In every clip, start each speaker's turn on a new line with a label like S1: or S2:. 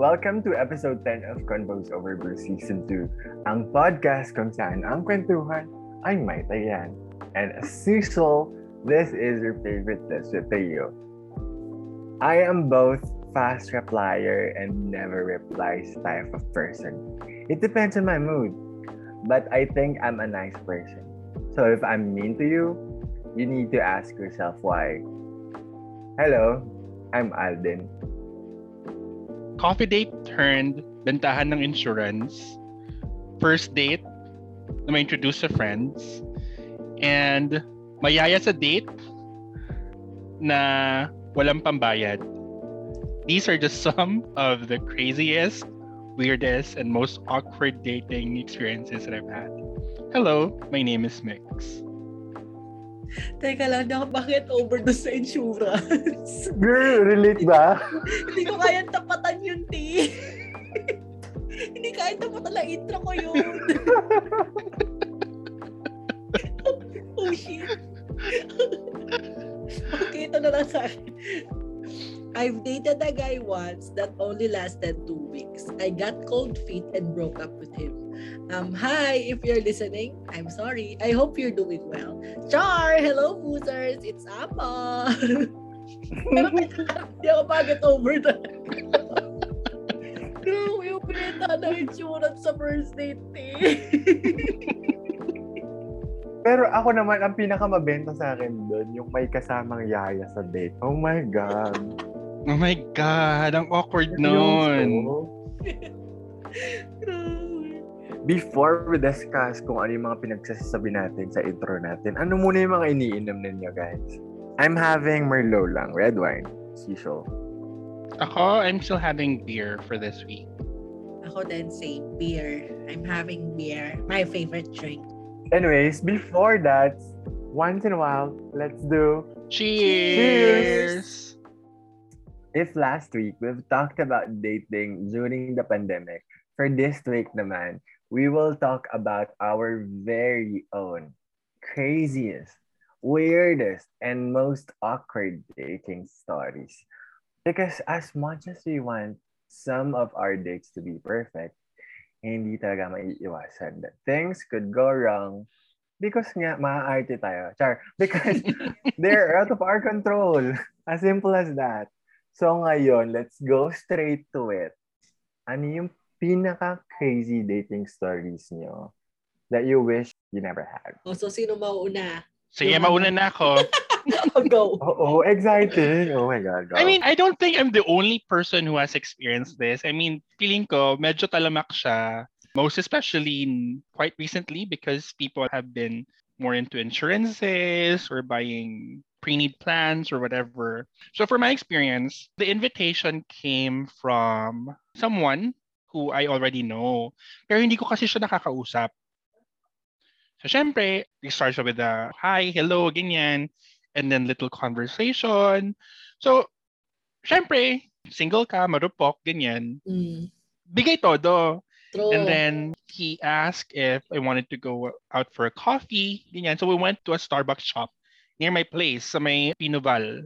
S1: Welcome to episode 10 of Convos Over Brew Season 2, ang podcast kung saan ang kwentuhan ay may tayan. And as usual, this is your favorite Desert Trio. I am both fast replier and never replies type of person. It depends on my mood, but I think I'm a nice person. So if I'm mean to you, you need to ask yourself why. Hello, I'm Alden.
S2: Coffee date turned bentahan ng insurance, first date na ma-introduce sa friends, and mayaya sa date na walang pambayad. These are just some of the craziest, weirdest, and most awkward dating experiences that I've had. Hello, my name is Mix.
S3: Teka lang, na, bakit overdose sa insurance?
S1: Girl, relate ba?
S3: Hindi ko kayang tapatan yun, T. Hindi kaya tapatan lang intro ko yun. oh, shit. okay, ito na lang sa akin. I've dated a guy once that only lasted two weeks. I got cold feet and broke up with him. Um, hi, if you're listening, I'm sorry. I hope you're doing well. Char! Hello, boozers! It's! Pero hindi ako bakit over na. no, yung pinita ng insurance sa first date, eh.
S1: Pero ako naman, ang pinakamabenta sa akin doon, yung may kasamang yaya sa date. Oh my God.
S2: Oh my God, ang awkward nun.
S1: Before we discuss kung ano yung mga pinagsasabi natin sa intro natin, ano muna yung mga iniinom ninyo, guys? I'm having Merlot lang, red wine, as usual.
S2: Ako, I'm still having beer for this week.
S3: Ako din, same. Beer. I'm having beer. My favorite drink.
S1: Anyways, before that, once in a while, let's do
S2: Cheers!
S1: If last week we've talked about dating during the pandemic, for this week naman, we will talk about our very own craziest, weirdest, and most awkward dating stories. Because as much as we want some of our dates to be perfect, hindi talaga maiiwasan that things could go wrong because nga maaarte tayo. Char, because they're out of our control. As simple as that. So ngayon, let's go straight to it. Ano yung pinaka-crazy dating stories nyo that you wish you never had?
S3: O, Oh, so sino mauuna?
S2: Sige, so, mauna na ako.
S3: Oh, go.
S1: Oh, oh exciting. Oh my God. Go.
S2: I mean, I don't think I'm the only person who has experienced this. I mean, feeling ko medyo talamak siya. Most especially quite recently because people have been more into insurances or buying pre-need plans or whatever. So for my experience, the invitation came from someone who I already know. Pero hindi ko kasi siya nakakausap. So syempre, we start siya with a hi, hello, ganyan. And then little conversation. So, syempre, single ka, marupok, ganyan.
S3: Mm,
S2: Bigay todo.
S3: true.
S2: And then he asked if I wanted to go out for a coffee, ganyan. So we went to a Starbucks shop near my place sa may Pinoval.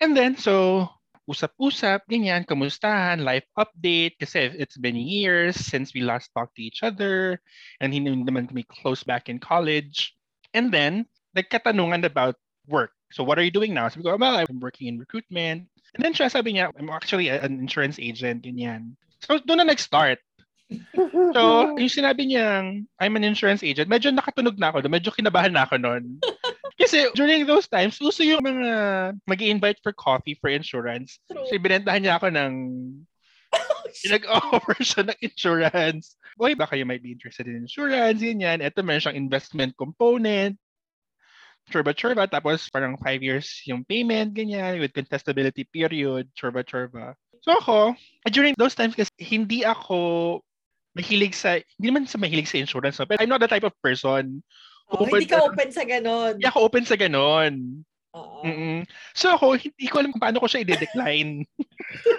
S2: And then, so, usap-usap, ganyan, kamustahan, life update, kasi it's been years since we last talked to each other, and hindi naman kami close back in college. And then, nagkatanungan about work. So what are you doing now? So we go, well, I'm working in recruitment. And then siya sabi niya, I'm actually an insurance agent, ganyan. So doon na nag-start. So, yung sinabi niyang, I'm an insurance agent, medyo nakatunog na ako, medyo kinabahan na ako noon. Kasi during those times, uso yung mga mag invite for coffee for insurance.
S3: True.
S2: So, binentahan niya ako ng, nag-offer siya ng insurance. Boy, baka you might be interested in insurance, ganyan. Ito, meron siyang investment component. Churba-churba. Tapos, parang five years yung payment, ganyan, with contestability period, churba-churba. So ako, during those times kasi hindi ako mahilig sa, hindi naman sa mahilig sa insurance, no? pero I'm not the type of person.
S3: Oh, hindi ka open sa ganon.
S2: Hindi ako open sa ganon.
S3: Oo.
S2: Mm-mm. So ako, hindi ko alam kung paano ko siya i-decline.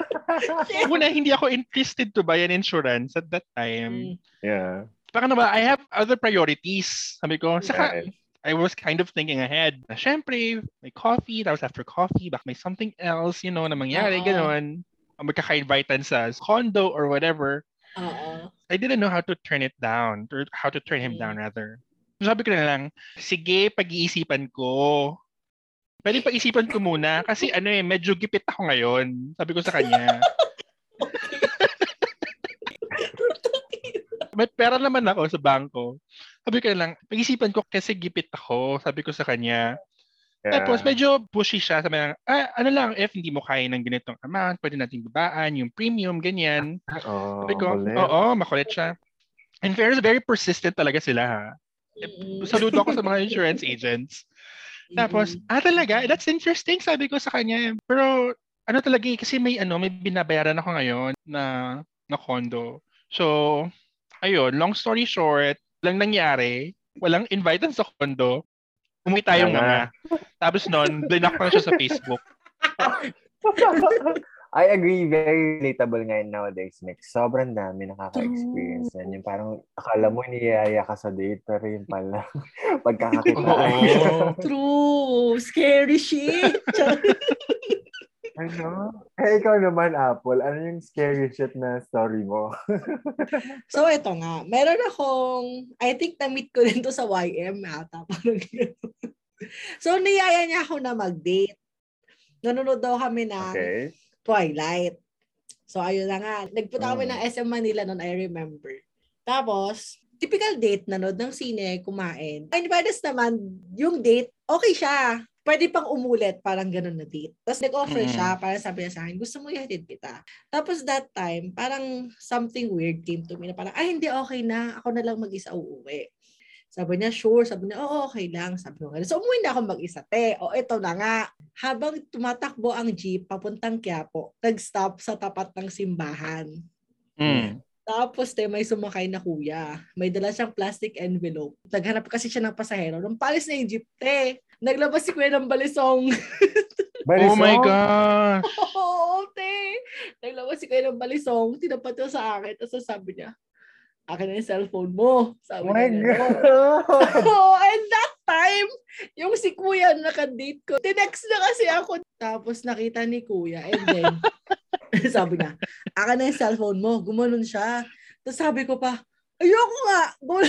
S2: Una, hindi ako interested to buy an insurance at that time.
S3: Mm.
S1: yeah.
S2: Baka na ba, I have other priorities. Sabi ko, saka,
S1: Right.
S2: I was kind of thinking ahead. Na, syempre, may coffee, tapos after coffee, baka may something else, you know, na mangyari,
S3: Oo.
S2: ganon. magkaka-invitan sa condo or whatever.
S3: Oo.
S2: I didn't know how to turn it down, or how to turn him
S3: Mm.
S2: down rather. Sabi ko na lang, sige, pag-iisipan ko. Pwede pag-isipan ko muna kasi ano eh, medyo gipit ako ngayon. Sabi ko sa kanya. May pera naman ako sa bangko. Sabi ko na lang, pag-isipan ko kasi gipit ako. Sabi ko sa kanya.
S1: Yeah.
S2: Tapos medyo pushy siya. Sabi niya, ah, ano lang, if hindi mo kaya ng ganitong amount, pwede nating babaan, yung premium, ganyan.
S1: oh,
S2: Sabi ko, oo, makulit siya. In fairness, very persistent talaga sila ha.
S3: Mm-mm.
S2: Saludo ako sa mga insurance agents. Tapos, ah talaga, that's interesting, sabi ko sa kanya. Pero, ano talaga eh, kasi may ano, may binabayaran ako ngayon na, na condo. So, ayun, long story short, lang nangyari, walang invite sa condo. Umuwi tayong
S1: Wala
S2: mga. Tapos noon, blinak ko na siya sa Facebook.
S1: I agree, very relatable ngayon nowadays, Mix. Sobrang dami nakaka-experience yan. Yung parang akala mo niyaya ka sa date, pero yun pala, pagkakakitaan.
S2: Oo.
S3: True. Scary shit.
S1: ano? Eh, ikaw naman, Apple, ano yung scary shit na story mo?
S3: so, ito nga. Meron akong, I think na-meet ko din to sa YM ata. Parang so, niyaya niya ako na mag-date. Nanonood daw kami ng
S1: Okay.
S3: Twilight. So, ayun na nga. Nagpunta kami
S1: Mm.
S3: ng SM Manila noon, I remember. Tapos, typical date, nanood ng sine, kumain. In fairness naman, yung date, okay siya. Pwede pang umulit, parang ganun na date. Tapos nag-offer
S2: Mm.
S3: siya, para sabi niya sa akin, gusto mo ihatid kita. Tapos that time, parang something weird came to me na parang, ay hindi, okay na. Ako na lang mag-isa uuwi. Sabi niya, sure. Sabi niya, oo, okay lang. Sabi ko, so umuwi na ako mag-isa, te. O, ito na nga. Habang tumatakbo ang jeep papuntang Quiapo, nag-stop sa tapat ng simbahan.
S2: Mm.
S3: Tapos, te, may sumakay na kuya. May dala siyang plastic envelope. Naghanap kasi siya ng pasahero. Nung palis na yung jeep, te, naglabas si kuya ng balisong.
S2: Oh my
S1: Balisong?
S2: gosh.
S3: Oo, te. Naglabas si kuya ng balisong. Tinapat niya sa akin. Tapos sabi niya, akin na yung cellphone mo. Sabi
S1: Oh my
S3: niya.
S1: God!
S3: Oh, and that time, yung si kuya na nakadate ko, tinext na kasi ako. Tapos nakita ni kuya. And then, sabi niya, akin na yung cellphone mo. Gumanon siya. Tapos sabi ko pa, ayoko nga.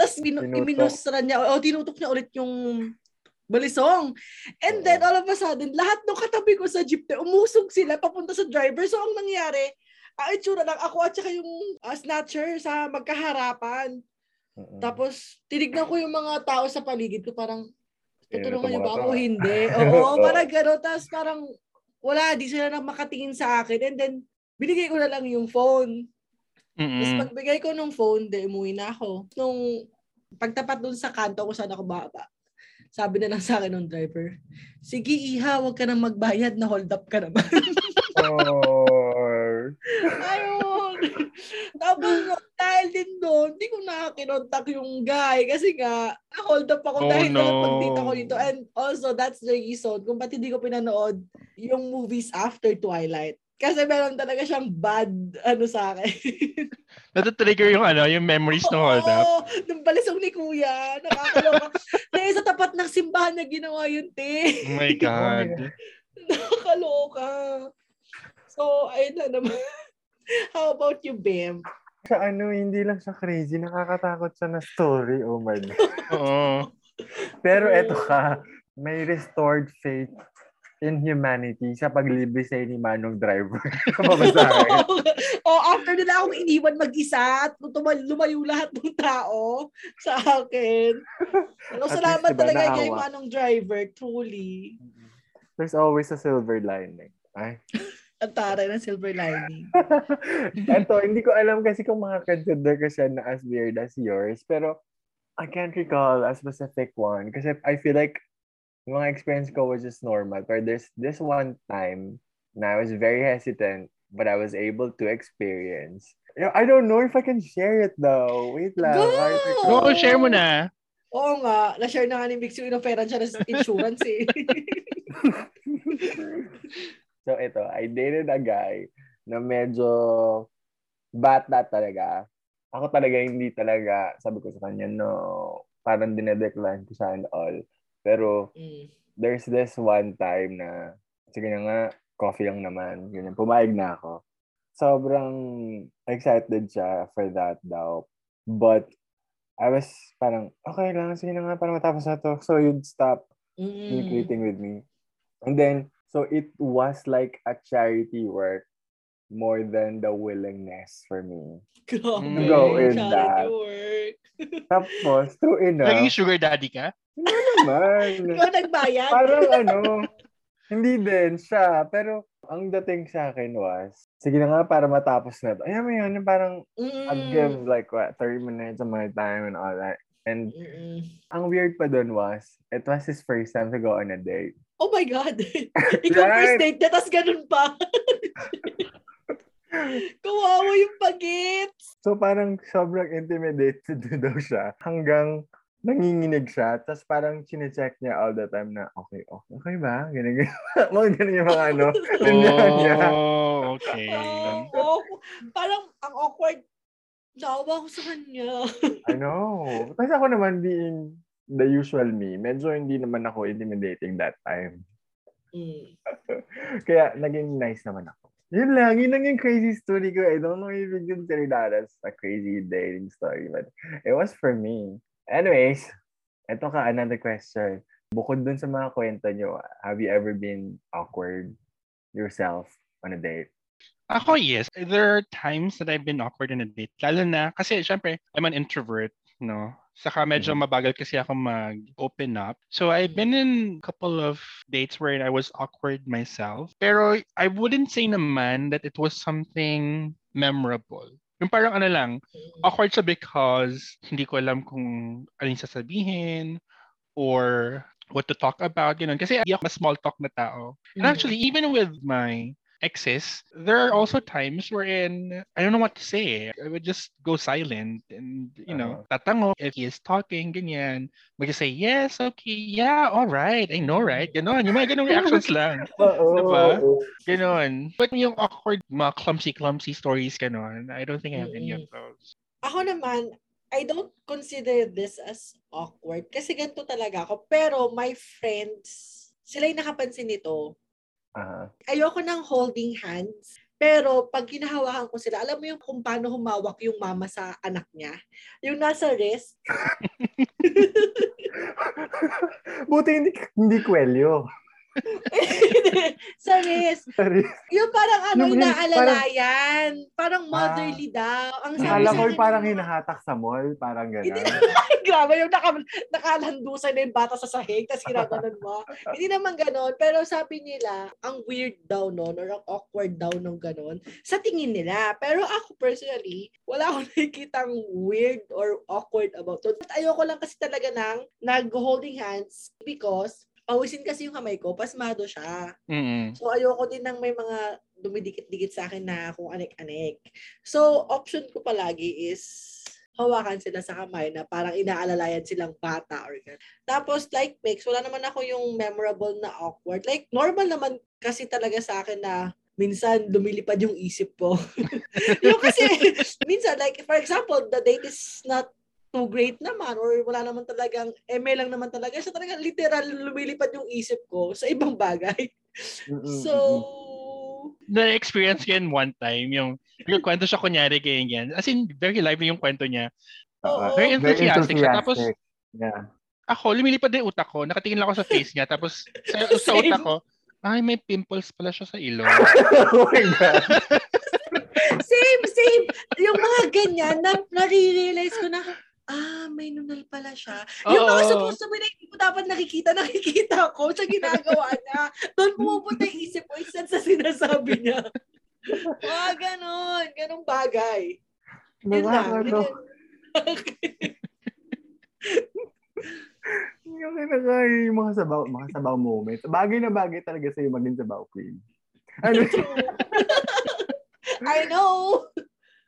S3: Tapos binu- iminusra niya, o tinutok niya ulit yung balisong. And then, all of a sudden, lahat ng katabi ko sa jeep, umusog sila papunta sa driver. So, ang nangyari, ang itsura lang ako at saka yung ah, snatcher sa magkaharapan.
S1: Mm-mm.
S3: Tapos, tinignan ko yung mga tao sa paligid ko, parang, tutulungan niyo ba ako? Hindi. Oo, parang gano'n. Tapos parang, wala, di sila na makatingin sa akin. And then, binigay ko na lang yung phone. Tapos
S2: Mm-mm.
S3: pagbigay ko ng phone, di umuwi na ako. Nung pagtapat dun sa kanto kung saan ako baba, sabi na lang sa akin ng driver, sige iha, huwag ka nang magbayad, na hold up ka naman.
S1: Oh.
S3: Ayun. Tapos no, dahil din doon, hindi ko nakakinontak yung guy kasi nga, hold up ako
S2: Oh,
S3: dahil
S2: no.
S3: pagtita ko dito. And also, that's the reason kung ba't hindi ko pinanood yung movies after Twilight. Kasi meron talaga siyang bad ano sa akin.
S2: Natatrigger yung ano, yung memories ng hold up.
S3: Oo, nung balisong ni Kuya. Nakakaloka. na sa tapat ng simbahan na ginawa yun, te.
S2: Oh my God.
S3: Nakakaloka. So, ayun na naman. How about you, Bim?
S1: Sa ano, hindi lang siya crazy. Nakakatakot siya na story. Oh my God.
S2: Oo.
S1: Pero eto ka, may restored faith in humanity sa paglibre sa'yo ni Manong Driver. Pamasahe.
S3: oh, after nila akong iniwan mag-isa at tumal- lumayo lahat ng tao sa akin. Ano,
S1: At
S3: salamat
S1: least, diba,
S3: talaga kay
S1: naawa.
S3: Manong Driver, truly.
S1: There's always a silver lining. Ay.
S3: Ang taray ng silver lining.
S1: Eto, hindi ko alam kasi kung makakonsider ko siya na as weird as yours. Pero I can't recall a specific one. Kasi I feel like yung mga experience ko was just normal. But there's this one time na I was very hesitant but I was able to experience. You know, I don't know if I can share it though. Wait lang.
S3: Go!
S1: To-
S2: Oo, share mo na.
S3: Oo nga, na-share na nga ni Mix yung inoferan siya ng insurance eh.
S1: so ito, I dated a guy na medyo bata talaga. Ako talaga hindi talaga, sabi ko sa kanya, no, parang dinedecline ko siya and all. Pero
S3: Mm.
S1: there's this one time na sige na nga, coffee lang naman. Ganyan, pumayag na ako. Sobrang excited siya for that daw. But, I was parang, okay lang, sige na nga, para matapos na to. So, you'd stop
S3: Mm.
S1: communicating with me. And then, so it was like a charity work more than the willingness for me.
S3: Grabe.
S2: To
S1: go in
S3: charity
S1: that.
S3: work.
S1: Tapos, true enough,
S2: Naging sugar daddy ka?
S1: hindi naman.
S3: Ikaw nagbayad?
S1: Parang ano, hindi din siya. Pero, ang dating sa akin was, sige na nga para matapos na to. Ayan mo yun, parang,
S3: Mm.
S1: I'd give like, what, 30 minutes of my time and all that. And
S3: Mm-mm.
S1: ang weird pa dun was, it was his first time to go on a date.
S3: Oh my God. Ikaw
S1: Right.
S3: first date na, tas ganun pa. Kawawa yung pagits.
S1: So parang sobrang intimidated daw siya hanggang nanginginig siya. Tapos parang chinecheck niya all the time na, okay, okay, okay ba? Ganun, ganun. Mga ganun yung mga ano.
S2: Oh, okay.
S3: Oo. parang ang awkward. Nawa ko sa kanya.
S1: I know. Tapos ako naman being the usual me, medyo hindi naman ako intimidating that time.
S3: Mm.
S1: Kaya naging nice naman ako. Yun lang, yun lang yung crazy story ko. I don't know if you consider that as a crazy dating story, but it was for me. Anyways, eto ka, another question. Bukod dun sa mga kwento nyo, have you ever been awkward yourself on a date?
S2: Ako, yes. There are times that I've been awkward in a date. Lalo na, kasi syempre, I'm an introvert, no? Saka medyo
S1: Mhm.
S2: mabagal kasi ako mag-open up. So I've been in a couple of dates where I was awkward myself. Pero I wouldn't say naman that it was something memorable. Yung parang ano lang, awkward siya because hindi ko alam kung alin sasabihin or what to talk about, ganun. Kasi hindi ako small talk na tao. And
S3: Mm.
S2: actually, even with my exes, there are also times wherein I don't know what to say. I would just go silent and, you know, tatango if he is talking, ganyan. We just say, yes, okay, yeah, all right, I know, right? Ganon, yung mga ganong reactions lang.
S1: Oo.
S2: Diba? Ganon. But yung awkward, mga clumsy-clumsy stories, ganon, I don't think I have any of those.
S3: Ako naman, I don't consider this as awkward kasi ganito talaga ako. Pero my friends, sila yung nakapansin nito.
S1: Aha.
S3: Ayoko ng holding hands. Pero pag hinahawakan ko sila, alam mo yung kung paano humawak yung mama sa anak niya? Yung nasa wrist.
S1: Buti hindi, hindi kwelyo.
S3: sa wrist.
S1: Sorry.
S3: Yung parang ano,
S1: Yung
S3: inaalalayan. Parang motherly daw. Ang sabi
S1: Akala ko parang hinahatak sa mall, parang gano'n.
S3: Grabe yung naka, nakalandusan na yung bata sa sahig, tapos ginaganon mo. Hindi naman ganon, pero sabi nila, ang weird daw nun, or ang awkward daw nung ganon, sa tingin nila. Pero ako personally, wala akong nakikitang weird or awkward about it. Ayoko lang kasi talaga ng nag-holding hands because pawisin kasi yung kamay ko, pasmado siya.
S2: Mm-mm.
S3: So, ayoko din ng may mga dumidikit-dikit sa akin na kung anik-anik. So, option ko palagi is hawakan sila sa kamay na parang inaalalayan silang bata or ganun. Tapos, like Mix, wala naman ako yung memorable na awkward. Like, normal naman kasi talaga sa akin na minsan lumilipad yung isip ko. yung kasi, minsan, like, for example, the date is not too great naman or wala naman talagang, eme lang naman talaga. So, talagang literal lumilipad yung isip ko sa ibang bagay. So,
S2: Na-experience ko yan one time, yung yung kwento siya kunyari ganyan. As in, very lively yung kwento niya.
S3: Oo.
S2: Very enthusiastic siya. Tapos,
S1: yeah.
S2: ako, lumilipad yung utak ko. Nakatingin lang ako sa face niya. Tapos, sa, sa
S3: Same.
S2: utak ko, ay, may pimples pala siya sa ilong.
S1: oh my God.
S3: same, same. Yung mga ganyan, na, nare-realize ko na, ah, may nunal pala siya. Yung mga
S2: Oo.
S3: supposed to be na hindi ko dapat nakikita, nakikita ko sa ginagawa niya. Doon pumupunta yung isip ko, isa sa sinasabi niya. Mga ganon, ganong bagay. Yun lang.
S1: Yung kinakain yung mga sabaw, mga sabaw moments. Bagay na bagay talaga sa'yo maging sabaw queen. Ano,
S3: I know.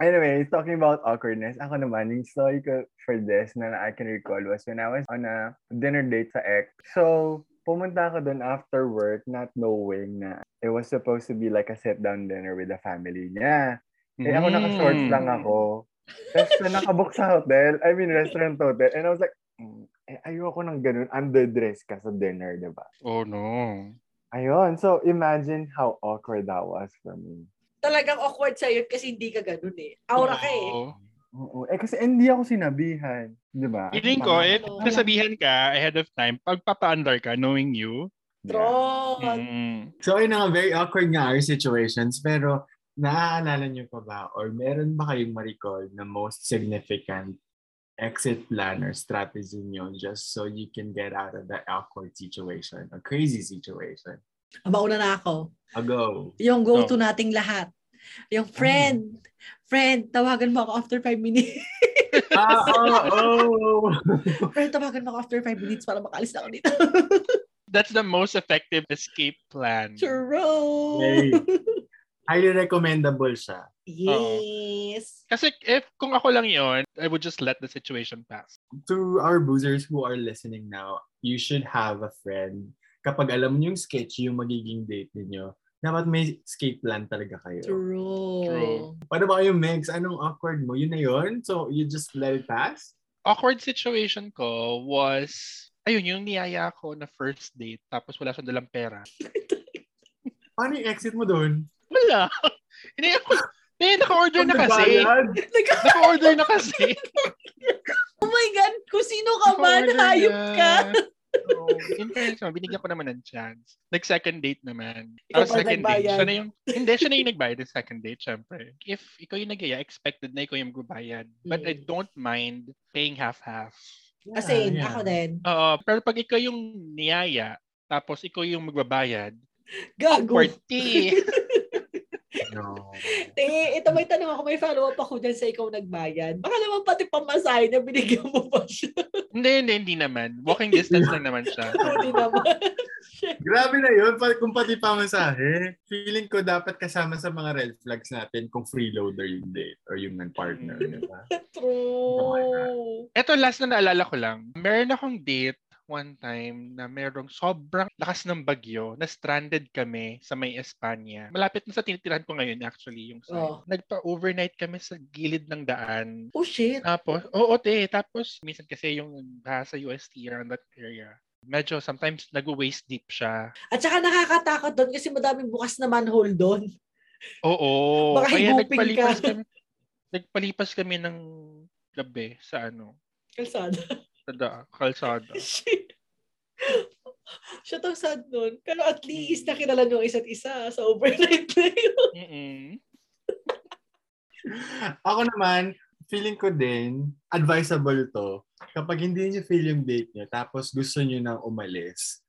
S1: Anyway, talking about awkwardness, ako naman, yung story ko for this na I can recall was when I was on a dinner date sa ex. So, pumunta ako doon after work not knowing na it was supposed to be like a sit-down dinner with the family niya. Eh, ako naka-shorts
S2: Mm.
S1: lang ako. Tapos na nakabook sa hotel, I mean restaurant hotel, and I was like, mm, eh, ayoko ng ganun, underdress ka sa dinner, di ba?
S2: Oh no.
S4: Ayun. So, imagine how awkward that was for me.
S3: Talagang awkward sa'yo kasi hindi ka ganun eh. Aura ka eh.
S2: Oo.
S4: Oo. Eh, kasi hindi ako sinabihan. Di ba?
S2: Feeling ko, eh,
S3: Ano?
S2: nasabihan ka ahead of time, pagpapa-under ka, knowing you.
S3: Trot.
S2: Mm.
S1: So, ayun na nga, very awkward nga our situations. Pero, naaalala niyo pa ba? Or meron ba kayong ma-recall na most significant exit plan or strategy niyo just so you can get out of that awkward situation, a crazy situation?
S3: Mauna na ako.
S1: A go.
S3: Yung go-to
S2: Oh.
S3: nating lahat. Yung friend. Friend, tawagan mo ako after 5 minutes.
S1: ah, oh, oh.
S3: friend, tawagan mo ako after 5 minutes para makalis na ako dito.
S2: That's the most effective escape plan.
S3: True.
S1: Yay. Highly recommendable siya.
S3: Yes.
S2: Kasi if kung ako lang yon, I would just let the situation pass.
S1: To our boozers who are listening now, you should have a friend. Kapag alam niyo yung sketch yung magiging date ninyo, dapat may escape plan talaga kayo.
S3: True.
S2: True.
S1: Paano ba yung Megs? Anong awkward mo? Yun na yun? So, you just let it pass?
S2: Awkward situation ko was, ayun, yung niyaya ko na first date, tapos wala siyang dalang pera.
S1: Paano yung exit mo doon?
S2: Wala. Hindi ako, eh, naka-order na kasi. Naka-order na kasi.
S3: Oh my God, kung sino ka man, hayop ka.
S2: So, in fairness, naman, binigyan ko naman ng chance. Nag-second date naman.
S3: Ikaw
S2: Tapos second date, siya na yung, hindi, siya na yung nagbayad ng second date, syempre. If ikaw yung nagaya, expected na ikaw yung magbabayad. But I
S3: Mm.
S2: don't mind paying half-half.
S3: As in,
S1: Yeah, yeah.
S3: ako din.
S2: Oo, pero pag ikaw yung niyaya, tapos ikaw yung magbabayad,
S3: Gago.
S2: awkward tea.
S1: No.
S3: Eh, ito may tanong ako, may follow-up ako dyan sa ikaw nagbayad. Baka naman pati pamasahe niya, binigyan mo pa siya.
S2: hindi, hindi, hindi naman. Walking distance lang naman siya.
S3: Hindi naman.
S1: Grabe na yun. Kung pati pamasahe, feeling ko dapat kasama sa mga red flags natin kung freeloader yung date or yung partner. Diba?
S3: True.
S2: Ito, last na naalala ko lang. Meron akong date one time na merong sobrang lakas ng bagyo na stranded kami sa may Espanya. Malapit na sa tinitirahan ko ngayon actually yung site.
S3: Oh.
S2: Nagpa-overnight kami sa gilid ng daan.
S3: Oh shit.
S2: Tapos, oo, te. Tapos, minsan kasi yung sa UST around that area. Medyo sometimes nag-waist deep siya.
S3: At saka nakakatakot doon kasi madaming bukas na manhole doon.
S2: Oo.
S3: Baka
S2: Kaya nagpalipas
S3: ka.
S2: kami. Nagpalipas kami ng gabi sa ano,
S3: Kalsada.
S2: Sa da, kalsada.
S3: Siya tong sad nun. Pero at least nakilala nyo ang isa't isa sa overnight na yun.
S2: Mm-mm.
S1: Ako naman, feeling ko din, advisable to, kapag hindi niyo feel yung date niyo, tapos gusto niyo nang umalis,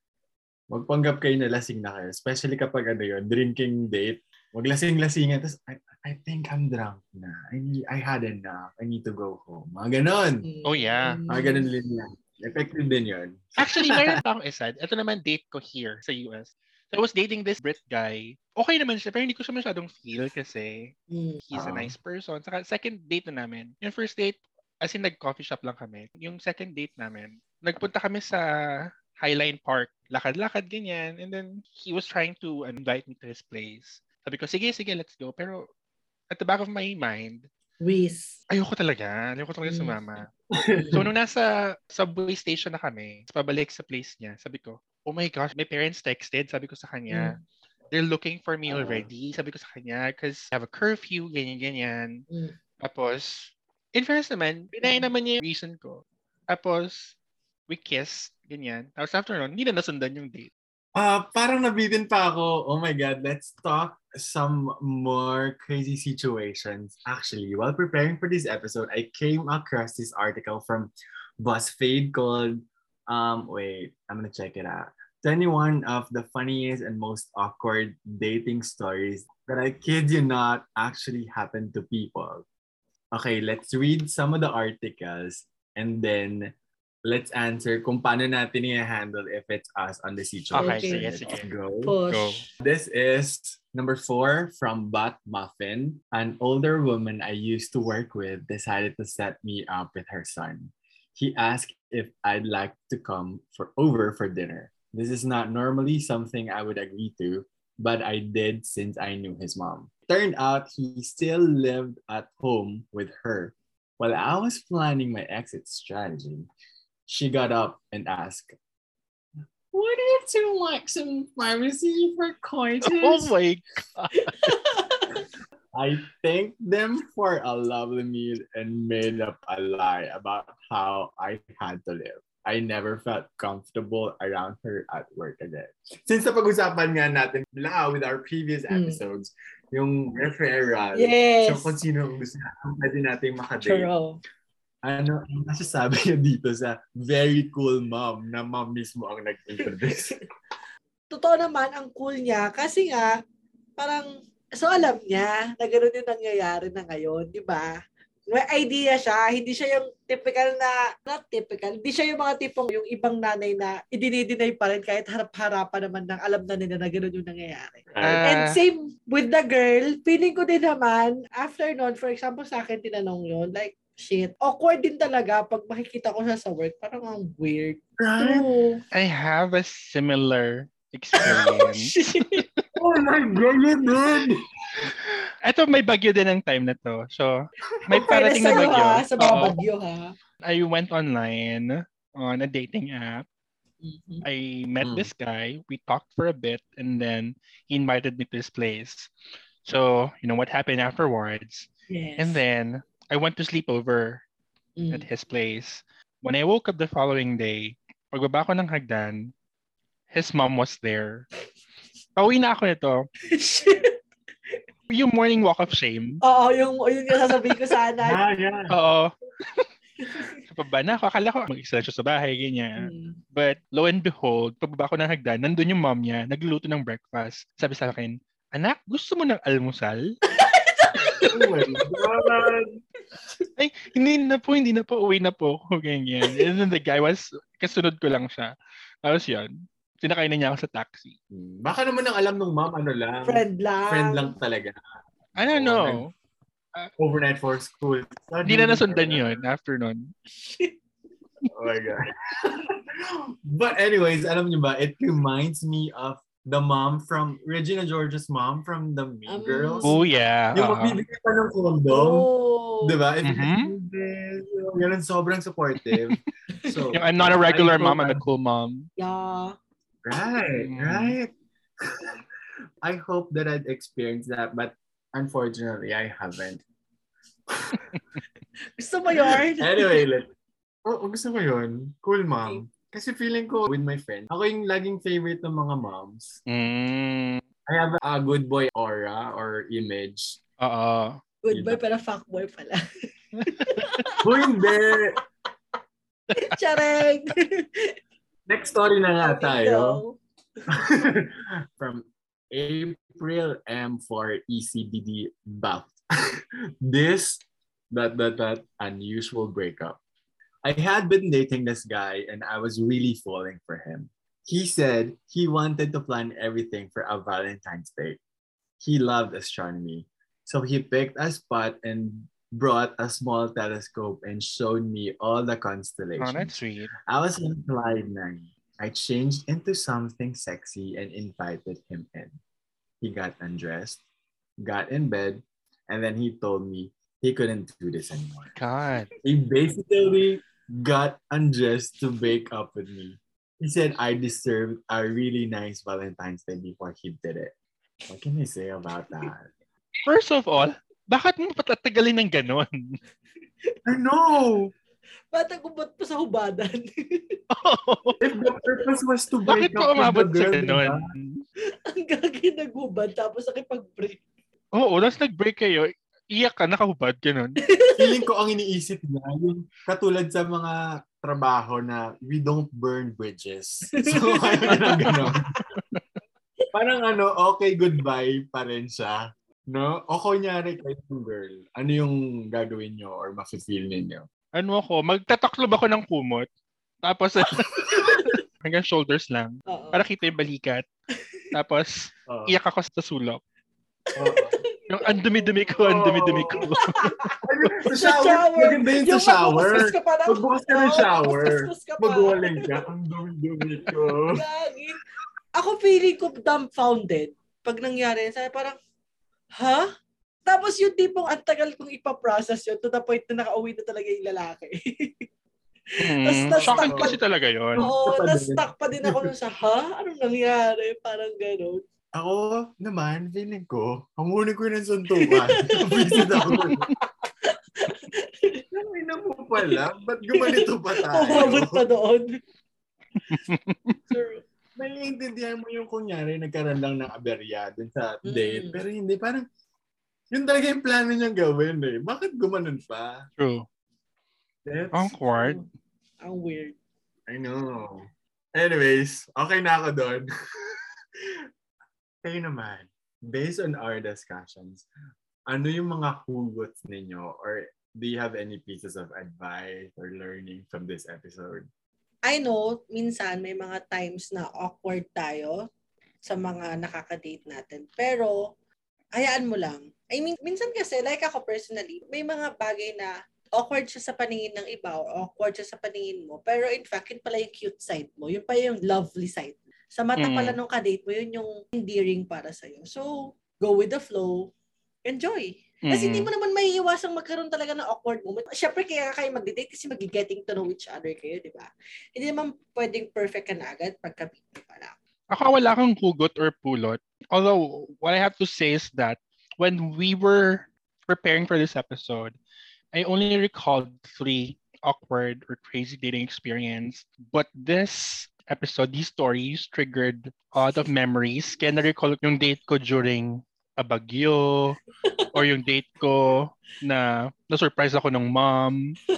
S1: magpanggap kayo na lasing na kayo. Especially kapag ano yun, drinking date. Maglasing-lasingan. Tapos, I, think I'm drunk na. I, need, I had enough. I need to go home. Mga ganon.
S2: Oh, yeah.
S1: Mga ganon din yan. Effective din yun.
S2: Actually, meron pa akong isa. Ito naman date ko here sa US. So I was dating this Brit guy. Okay naman siya, pero hindi ko siya masyadong feel kasi
S3: Mm.
S2: he's a
S1: Ah.
S2: nice person. Saka second date na namin. Yung first date, as in nag-coffee shop lang kami. Yung second date namin, nagpunta kami sa Highline Park. Lakad-lakad, ganyan. And then he was trying to invite me to his place. Sabi ko, sige, sige, let's go. Pero at the back of my mind,
S3: Whiz.
S2: ayoko talaga. Ayoko talaga
S3: Mm.
S2: sumama. So, nung nasa subway station na kami, pabalik sa place niya, sabi ko, oh my gosh, my parents texted. Sabi ko sa kanya, they're looking for me
S1: Ah.
S2: already. Sabi ko sa kanya, because I have a curfew, ganyan, ganyan.
S3: Mm.
S2: Tapos, in fairness naman, pinay naman niya yung reason ko. Tapos, we kissed, ganyan. Tapos after nun, hindi na nasundan yung date.
S1: Ah, parang nabitin pa ako. Oh my God, let's talk some more crazy situations. Actually, while preparing for this episode, I came across this article from BuzzFeed called, um, wait, I'm gonna check it out. 21 of the funniest and most awkward dating stories that I kid you not actually happen to people. Okay, let's read some of the articles and then let's answer kung paano natin i-handle if it's us on the situation.
S2: Okay,
S3: Okay.
S2: sige,
S1: Let's
S2: sige.
S1: go.
S2: Go.
S1: This is number four from Bat Muffin. An older woman I used to work with decided to set me up with her son. He asked if I'd like to come for over for dinner. This is not normally something I would agree to, but I did since I knew his mom. Turned out he still lived at home with her. While I was planning my exit strategy, she got up and asked, Would you two like some pharmacy for coitus?
S2: Oh my god.
S1: I thanked them for a lovely meal and made up a lie about how I had to live. I never felt comfortable around her at work again. Since napag-usapan nga natin la with our previous
S3: Mm.
S1: episodes, yung referral.
S3: Yes.
S1: So kung sino ang gusto natin, pwede natin makadate.
S3: True.
S1: Ano ang masasabi niyo dito sa very cool mom na mom mismo ang nag-introduce?
S3: Totoo naman, ang cool niya. Kasi nga, parang, so alam niya na gano'n yung nangyayari na ngayon, di ba? May idea siya, hindi siya yung typical na, not typical, hindi siya yung mga tipong yung ibang nanay na idinidinay pa rin kahit harap-harapan naman ng alam na nila na gano'n yung nangyayari.
S2: Ah.
S3: And same with the girl, feeling ko din naman, after nun, for example, sa akin tinanong yun, like, shit, awkward din talaga pag makikita ko siya sa work. Parang ang weird.
S1: right?
S3: True.
S2: I have a similar
S3: Oh,
S2: experience.
S3: shit.
S1: Oh my God!
S2: Ito may bagyo din ng time na to. So, may
S3: Para
S2: parating na bagyo.
S3: ha, sa mga
S2: Oo.
S3: bagyo ha.
S2: I went online on a dating app.
S3: Mhm.
S2: I met
S1: Mm.
S2: this guy. We talked for a bit and then he invited me to his place. So, you know what happened afterwards.
S3: Yes.
S2: And then I went to sleep over
S3: Mm.
S2: at his place. When I woke up the following day, pagbaba ko ng hagdan, his mom was there. Pauwi na ako nito.
S3: Shit.
S2: Yung morning walk of shame.
S3: Oo, yung, yun yung sasabihin ko sana.
S1: Ah, yeah.
S2: Oo. Sa baba na ako, akala ko mag-isa siya sa bahay, ganyan.
S3: Mm.
S2: But lo and behold, pagbaba ko ng hagdan, nandun yung mom niya, nagluluto ng breakfast. Sabi sa akin, Anak, gusto mo ng almusal?
S1: Oh my God!
S2: Ay, hindi na po, hindi na po, uwi na po. Ganyan. And then the guy was, kasunod ko lang siya. Tapos yun, sinakay na niya ako sa taxi.
S1: Hmm, Baka naman ang alam ng mom, ano lang.
S3: Friend lang.
S1: Friend lang talaga.
S2: I don't know.
S1: Overnight for school.
S2: Hindi na nasundan yun after nun.
S1: Oh my God. But anyways, alam niyo ba, it reminds me of the mom from, Regina George's mom from the Mean
S3: Um,
S1: Girls.
S2: Oh, yeah.
S1: Yung
S2: Oo.
S1: magbibigay pa ng condom.
S3: Oh.
S1: Diba? If
S2: Mhm.
S1: mm-hmm. Ganun, sobrang supportive. So,
S2: Yung I'm not a regular
S1: I
S2: mom, I'm a cool mom.
S3: Yeah.
S1: Right,
S2: Mm.
S1: right. I hope that I'd experienced that, but unfortunately, I haven't.
S3: Gusto mo yun?
S1: Anyway, let's. oh, gusto ko yun. Cool mom. Kasi feeling ko with my friends, ako yung laging favorite ng mga moms.
S2: Mm,
S1: I have a good boy aura or image.
S2: oo.
S3: Good boy, pero fuckboy pala.
S1: Kung hindi,
S3: Chareng!
S1: next story na nga tayo. From April M for ECBD buff. this that that that unusual breakup. I had been dating this guy and I was really falling for him. He said he wanted to plan everything for a Valentine's Day. He loved astronomy. So he picked a spot and brought a small telescope and showed me all the constellations.
S2: Oh, that's sweet.
S1: I was in slide nine. I changed into something sexy and invited him in. He got undressed, got in bed, and then he told me he couldn't do this anymore.
S2: God.
S1: He basically got undressed to break up with me. He said I deserved a really nice Valentine's Day before he did it. What can I say about that?
S2: First of all, bakit mo patatagalin ng ganon?
S1: I know!
S3: Ba't nagubot pa sa hubadan?
S1: If the purpose was to break
S2: bakit
S1: up with
S2: umabot
S1: the
S2: sa
S1: girl,
S2: ganon?
S1: diba?
S3: Ang gagi naghubad tapos nakipag-break.
S2: Oo, tapos nag-break kayo, iyak ka, nakahubad, ganon.
S1: feeling ko ang iniisip niya, yung katulad sa mga trabaho na we don't burn bridges. So, kaya na gano'n. Parang ano, okay, goodbye pa rin siya. No? O kunyari kayo yung girl, ano yung gagawin nyo or mafe-feel ninyo?
S2: Ano ako, magtataklob ako ng kumot. Tapos, hanggang shoulders lang.
S3: Oo.
S2: Para kita yung balikat. Tapos,
S1: Oo.
S2: iyak ako sa sulok. Yung ang dumi-dumi ko, ang dumi-dumi ko.
S1: sa shower. Maganda yun sa
S3: Yung
S1: shower.
S3: ka parang,
S1: Magbukas ka ng shower. Magwaling ka. Ang dumi-dumi ko.
S3: Gagi. Ako feeling ko dumbfounded pag nangyari. Sabi parang, ha? Tapos yung tipong ang tagal kong ipaprocess yun to the point na nakauwi na talaga yung lalaki.
S2: Mm,
S3: Tas-
S2: shocking
S3: tas-
S2: kasi talaga yon.
S3: Oo,
S1: pa din.
S3: na-stuck pa din ako nun sa, ha? Anong nangyari? Parang gano'n.
S1: Ako naman, feeling ko, hamunin ko yun ng suntukan. Visit ako. Ay na mo pala, ba't gumanito pa
S3: Umabot
S1: tayo?
S3: pa doon. Sure.
S1: Naiintindihan mo yung kunyari, nagkaroon lang ng aberya dun sa
S3: Mm.
S1: date. Pero hindi, parang, yun talaga yung plano niyang gawin eh. Bakit gumanon pa?
S2: True.
S1: That's,
S2: Awkward.
S3: Ang weird.
S1: I know. Anyways, okay na ako doon. Kayo naman, based on our discussions, ano yung mga hugots ninyo or do you have any pieces of advice or learning from this episode?
S3: I know, minsan may mga times na awkward tayo sa mga nakaka-date natin. Pero, hayaan mo lang. I mean, minsan kasi, like ako personally, may mga bagay na awkward siya sa paningin ng iba or awkward siya sa paningin mo. Pero in fact, yun pala yung cute side mo. Yun pa yung lovely side. Sa mata
S2: Mm.
S3: pala nung ka-date mo, yun yung endearing para sa'yo. So, go with the flow. Enjoy. Kasi hindi
S2: Mm.
S3: mo naman may iwasang magkaroon talaga ng awkward moment. Siyempre, kaya kayo mag-date kasi mag-getting to know each other kayo, di ba? Hindi naman pwedeng perfect ka na agad pagka-meet mo pa lang.
S2: Ako wala kang hugot or pulot. Although, what I have to say is that when we were preparing for this episode, I only recalled three awkward or crazy dating experience. But this episode, these stories triggered a lot of memories. Kaya na-recall yung date ko during a bagyo or yung date ko na na-surprise ako ng mom.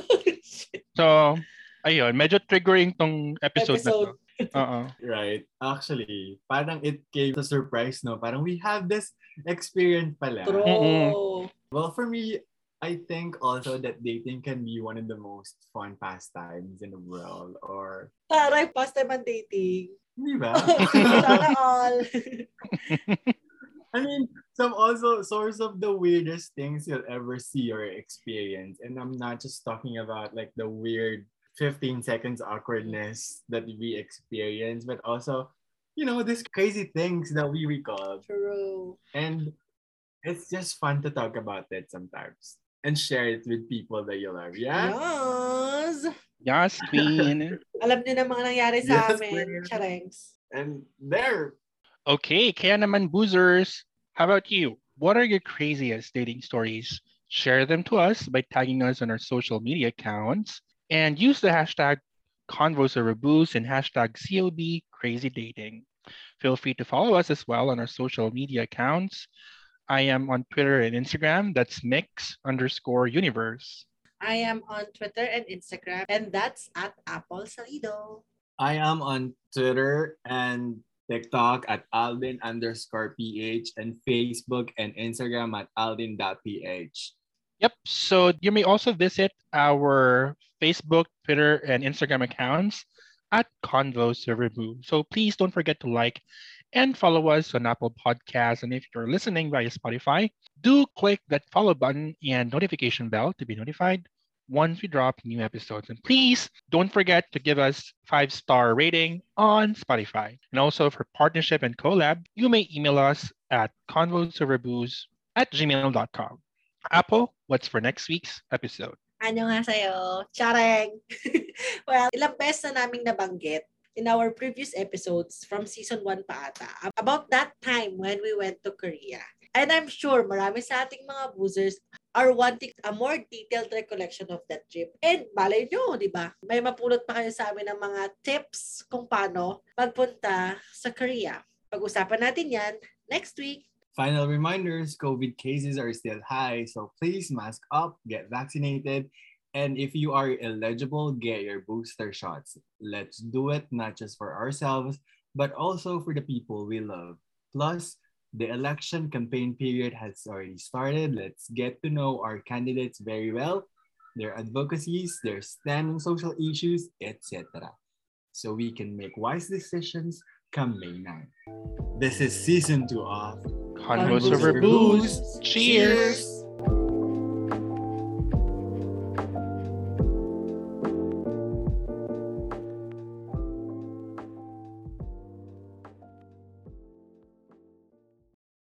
S2: So, ayun, medyo triggering tong episode, na to.
S3: Episode.
S2: Oo.
S1: Right. Actually, parang it came as a surprise, no? Parang we have this experience pala.
S3: True.
S2: Mm-mm.
S1: Well, for me, I think also that dating can be one of the most fun pastimes in the world. Or,
S3: Taray, past time ang dating.
S1: di ba?
S3: Sana all.
S1: I mean, some also source of the weirdest things you'll ever see or experience. And I'm not just talking about like the weird 15 seconds awkwardness that we experience, but also, you know, these crazy things that we recall.
S3: True.
S1: And it's just fun to talk about it sometimes and share it with people that you love. Yeah?
S3: Yes.
S2: Yes, queen.
S3: Alam niyo na mga nangyari sa
S1: Yes,
S3: amin.
S1: queen.
S3: Charengs.
S1: And there,
S2: Okay, kaya naman boozers. How about you? What are your craziest dating stories? Share them to us by tagging us on our social media accounts and use the hashtag Convos or Booze and hashtag COB Crazy Dating. Feel free to follow us as well on our social media accounts. I am on Twitter and Instagram. That's mix underscore universe.
S3: I am on Twitter and Instagram and that's at Apple Salido.
S1: I am on Twitter and TikTok at Aldin underscore PH and Facebook and Instagram at Aldin.ph.
S2: Yep. So you may also visit our Facebook, Twitter, and Instagram accounts at Convo Server Move. So please don't forget to like and follow us on Apple Podcasts. And if you're listening via Spotify, do click that follow button and notification bell to be notified once we drop new episodes. And please don't forget to give us five star rating on Spotify. And also for partnership and collab, you may email us at convoserverbooze at gmail.com. Apple, what's for next week's episode?
S3: Ano nga sa'yo? Chareng! well, ilang beses na naming nabanggit in our previous episodes from season 1 pa ata about that time when we went to Korea. And I'm sure marami sa ating mga boozers are wanting a more detailed recollection of that trip. And balay nyo, di ba? May mapulot pa kayo sa amin ng mga tips kung paano magpunta sa Korea. Pag-usapan natin yan next week.
S1: Final reminders COVID cases are still high, so please mask up, get vaccinated, and if you are eligible, get your booster shots. Let's do it not just for ourselves, but also for the people we love. Plus, the election campaign period has already started. Let's get to know our candidates very well, their advocacies, their stand on social issues, etc. So we can make wise decisions come May 9. This is season 2 of
S2: Server
S3: Server
S2: Booze.
S3: Booze.
S2: Cheers.